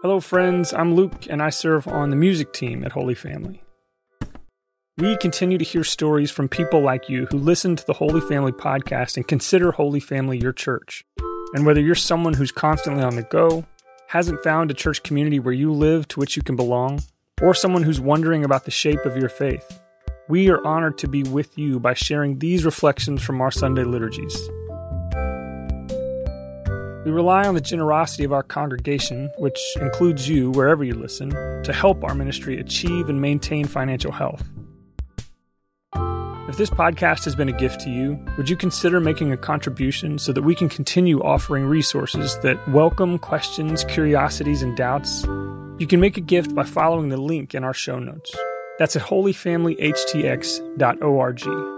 Hello, friends. I'm Luke, and I serve on the music team at Holy Family. We continue to hear stories from people like you who listen to the Holy Family podcast and consider Holy Family your church. And whether you're someone who's constantly on the go, hasn't found a church community where you live to which you can belong, or someone who's wondering about the shape of your faith, we are honored to be with you by sharing these reflections from our Sunday liturgies. We rely on the generosity of our congregation, which includes you wherever you listen, to help our ministry achieve and maintain financial health. If this podcast has been a gift to you, would you consider making a contribution so that we can continue offering resources that welcome questions, curiosities, and doubts? You can make a gift by following the link in our show notes. That's at holyfamilyhtx.org.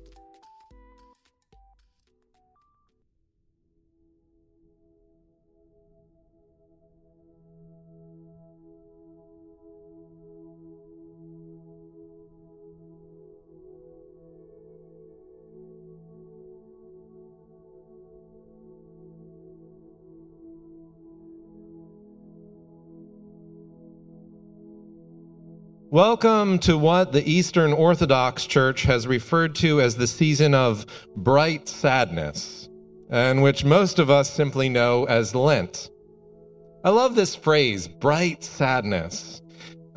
Welcome to what the Eastern Orthodox Church has referred to as the season of bright sadness, and which most of us simply know as Lent. I love this phrase, bright sadness,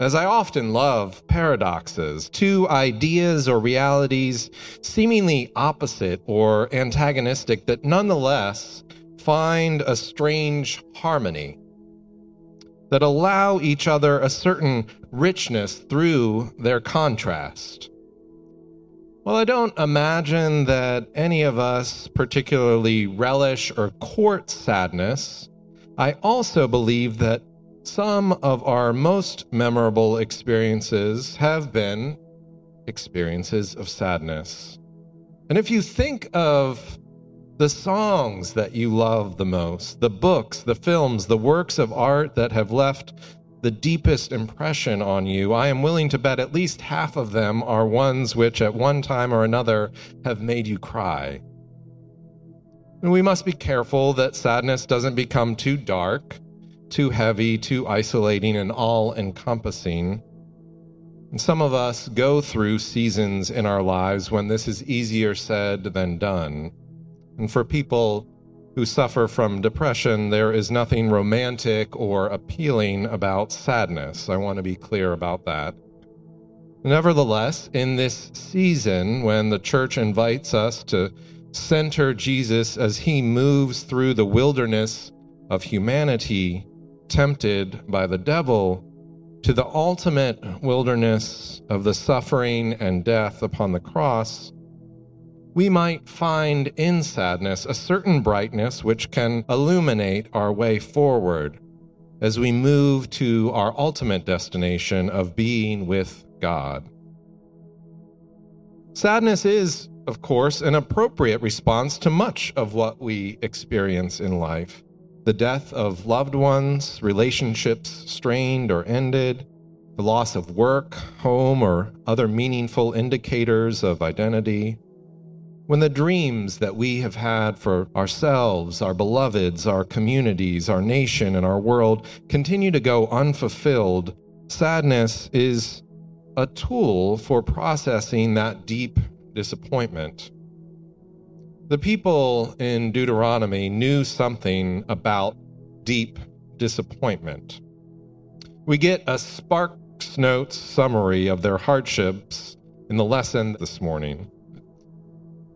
as I often love paradoxes, two ideas or realities seemingly opposite or antagonistic that nonetheless find a strange harmony that allow each other a certain richness through their contrast. Well, I don't imagine that any of us particularly relish or court sadness. I also believe that some of our most memorable experiences have been experiences of sadness. And if you think of the songs that you love the most, the books, the films, the works of art that have left the deepest impression on you, I am willing to bet at least half of them are ones which at one time or another have made you cry. And we must be careful that sadness doesn't become too dark, too heavy, too isolating, and all encompassing. And some of us go through seasons in our lives when this is easier said than done. And for people who suffer from depression, there is nothing romantic or appealing about sadness. I want to be clear about that. Nevertheless, in this season, when the church invites us to center Jesus as he moves through the wilderness of humanity, tempted by the devil, to the ultimate wilderness of the suffering and death upon the cross, we might find in sadness a certain brightness which can illuminate our way forward as we move to our ultimate destination of being with God. Sadness is, of course, an appropriate response to much of what we experience in life the death of loved ones, relationships strained or ended, the loss of work, home, or other meaningful indicators of identity when the dreams that we have had for ourselves, our beloveds, our communities, our nation, and our world continue to go unfulfilled, sadness is a tool for processing that deep disappointment. The people in Deuteronomy knew something about deep disappointment. We get a Sparks Notes summary of their hardships in the lesson this morning.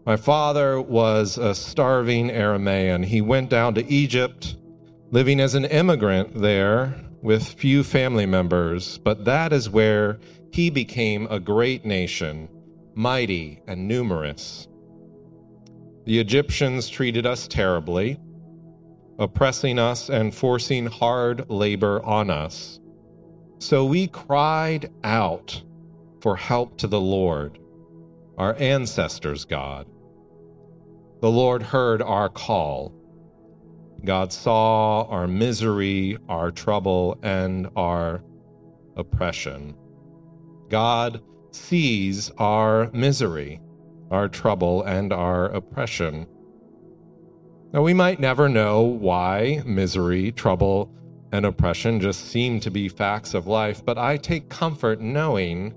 My father was a starving Aramaean. He went down to Egypt, living as an immigrant there with few family members, but that is where he became a great nation, mighty and numerous. The Egyptians treated us terribly, oppressing us and forcing hard labor on us. So we cried out for help to the Lord, our ancestors' God. The Lord heard our call. God saw our misery, our trouble, and our oppression. God sees our misery, our trouble, and our oppression. Now, we might never know why misery, trouble, and oppression just seem to be facts of life, but I take comfort knowing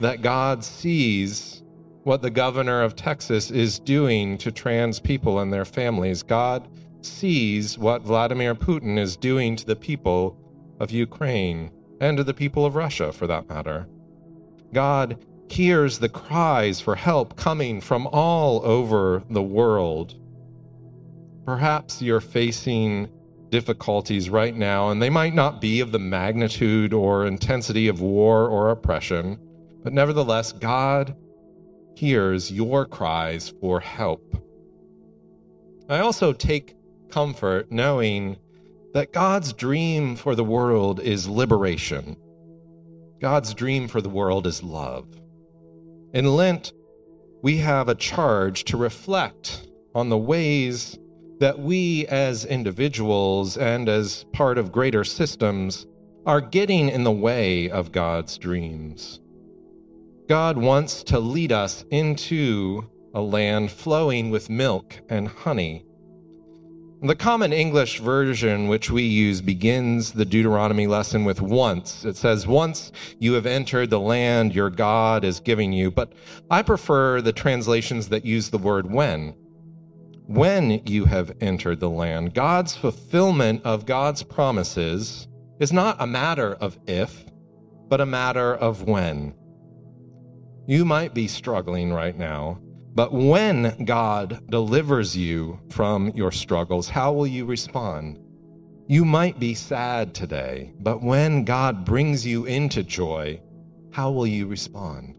that God sees what the governor of Texas is doing to trans people and their families. God sees what Vladimir Putin is doing to the people of Ukraine and to the people of Russia, for that matter. God hears the cries for help coming from all over the world. Perhaps you're facing difficulties right now, and they might not be of the magnitude or intensity of war or oppression, but nevertheless, God hears your cries for help. I also take comfort knowing that God's dream for the world is liberation. God's dream for the world is love. In Lent, we have a charge to reflect on the ways that we as individuals and as part of greater systems are getting in the way of God's dreams. God wants to lead us into a land flowing with milk and honey the Common English version, which we use, begins the Deuteronomy lesson with once. It says, Once you have entered the land your God is giving you. But I prefer the translations that use the word when. When you have entered the land, God's fulfillment of God's promises is not a matter of if, but a matter of when. You might be struggling right now but when God delivers you from your struggles, how will you respond? You might be sad today, but when God brings you into joy, how will you respond?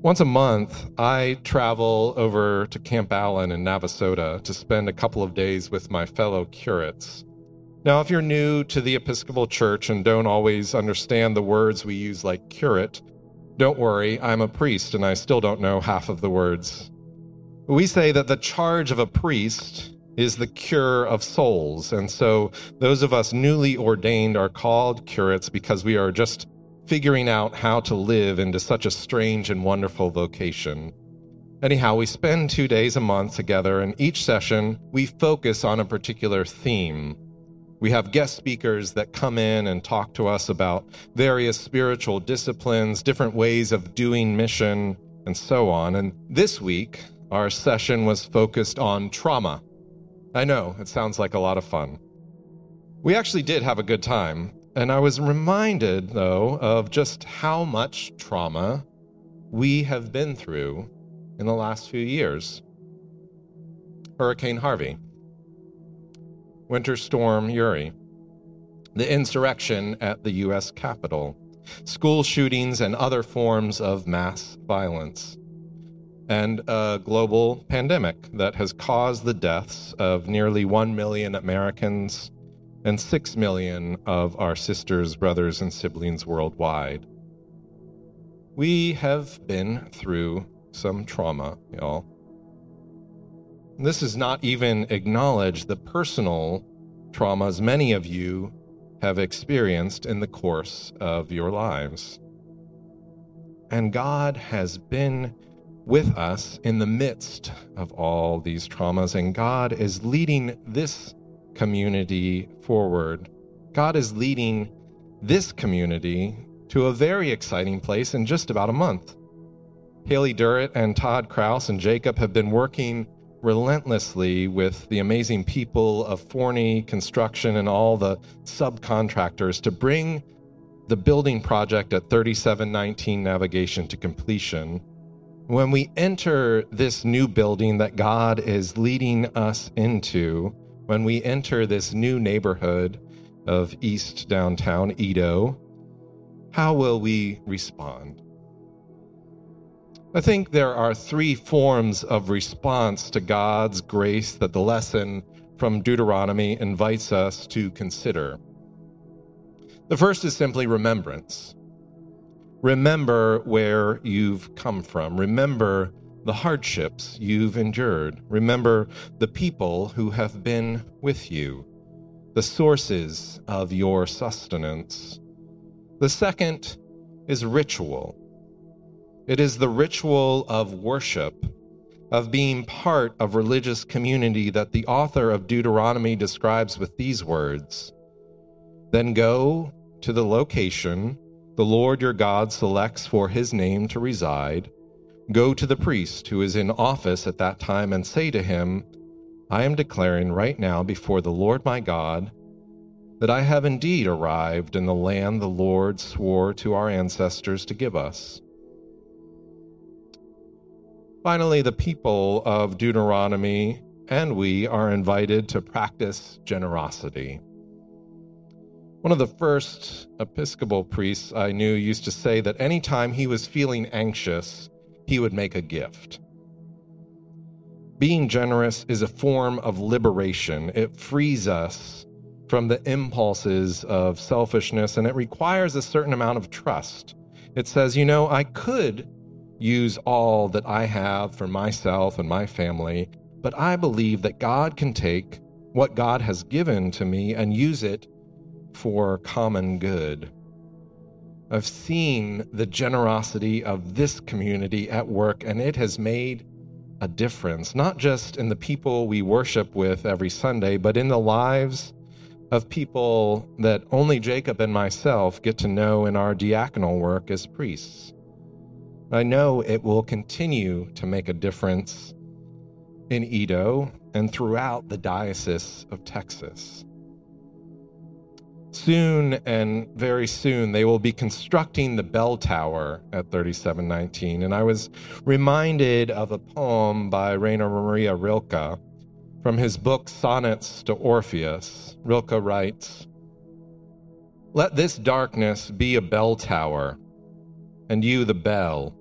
Once a month, I travel over to Camp Allen in Navasota to spend a couple of days with my fellow curates. Now, if you're new to the Episcopal Church and don't always understand the words we use like curate, don't worry, I'm a priest and I still don't know half of the words. We say that the charge of a priest is the cure of souls. And so those of us newly ordained are called curates because we are just figuring out how to live into such a strange and wonderful vocation. Anyhow, we spend two days a month together, and each session we focus on a particular theme. We have guest speakers that come in and talk to us about various spiritual disciplines, different ways of doing mission, and so on. And this week, our session was focused on trauma. I know, it sounds like a lot of fun. We actually did have a good time, and I was reminded, though, of just how much trauma we have been through in the last few years. Hurricane Harvey. Winter Storm Uri, the insurrection at the U.S. Capitol, school shootings, and other forms of mass violence, and a global pandemic that has caused the deaths of nearly 1 million Americans and 6 million of our sisters, brothers, and siblings worldwide. We have been through some trauma, y'all. This is not even acknowledge the personal traumas many of you have experienced in the course of your lives. And God has been with us in the midst of all these traumas, and God is leading this community forward. God is leading this community to a very exciting place in just about a month. Haley Durrett and Todd Kraus and Jacob have been working relentlessly with the amazing people of Forney Construction and all the subcontractors to bring the building project at 3719 Navigation to completion. When we enter this new building that God is leading us into, when we enter this new neighborhood of East Downtown EaDo, how will we respond? I think there are three forms of response to God's grace that the lesson from Deuteronomy invites us to consider. The first is simply remembrance. Remember where you've come from. Remember the hardships you've endured. Remember the people who have been with you, the sources of your sustenance. The second is ritual. It is the ritual of worship, of being part of religious community that the author of Deuteronomy describes with these words Then go to the location the Lord your God selects for his name to reside. Go to the priest who is in office at that time and say to him, I am declaring right now before the Lord my God that I have indeed arrived in the land the Lord swore to our ancestors to give us. Finally, the people of Deuteronomy and we are invited to practice generosity. One of the first Episcopal priests I knew used to say that anytime he was feeling anxious, he would make a gift. Being generous is a form of liberation. It frees us from the impulses of selfishness and it requires a certain amount of trust. It says, you know, I could use all that I have for myself and my family, but I believe that God can take what God has given to me and use it for common good. I've seen the generosity of this community at work, and it has made a difference, not just in the people we worship with every Sunday, but in the lives of people that only Jacob and myself get to know in our diaconal work as priests. I know it will continue to make a difference in EaDo and throughout the Diocese of Texas. Soon and very soon, they will be constructing the bell tower at 3719. And I was reminded of a poem by Rainer Maria Rilke from his book Sonnets to Orpheus. Rilke writes Let this darkness be a bell tower, and you the bell.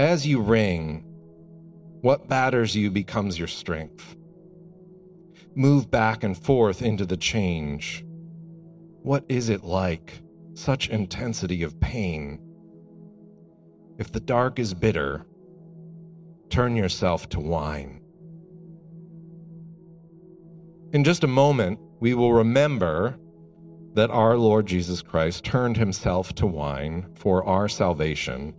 As you ring, what batters you becomes your strength. Move back and forth into the change what is it like, such intensity of pain? If the dark is bitter, turn yourself to wine. In just a moment, we will remember that our Lord Jesus Christ turned himself to wine for our salvation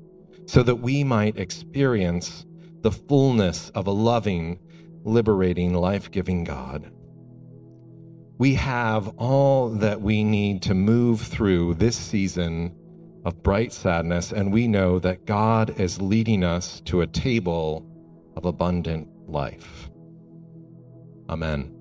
so that we might experience the fullness of a loving, liberating, life giving God we have all that we need to move through this season of bright sadness, and we know that God is leading us to a table of abundant life. Amen.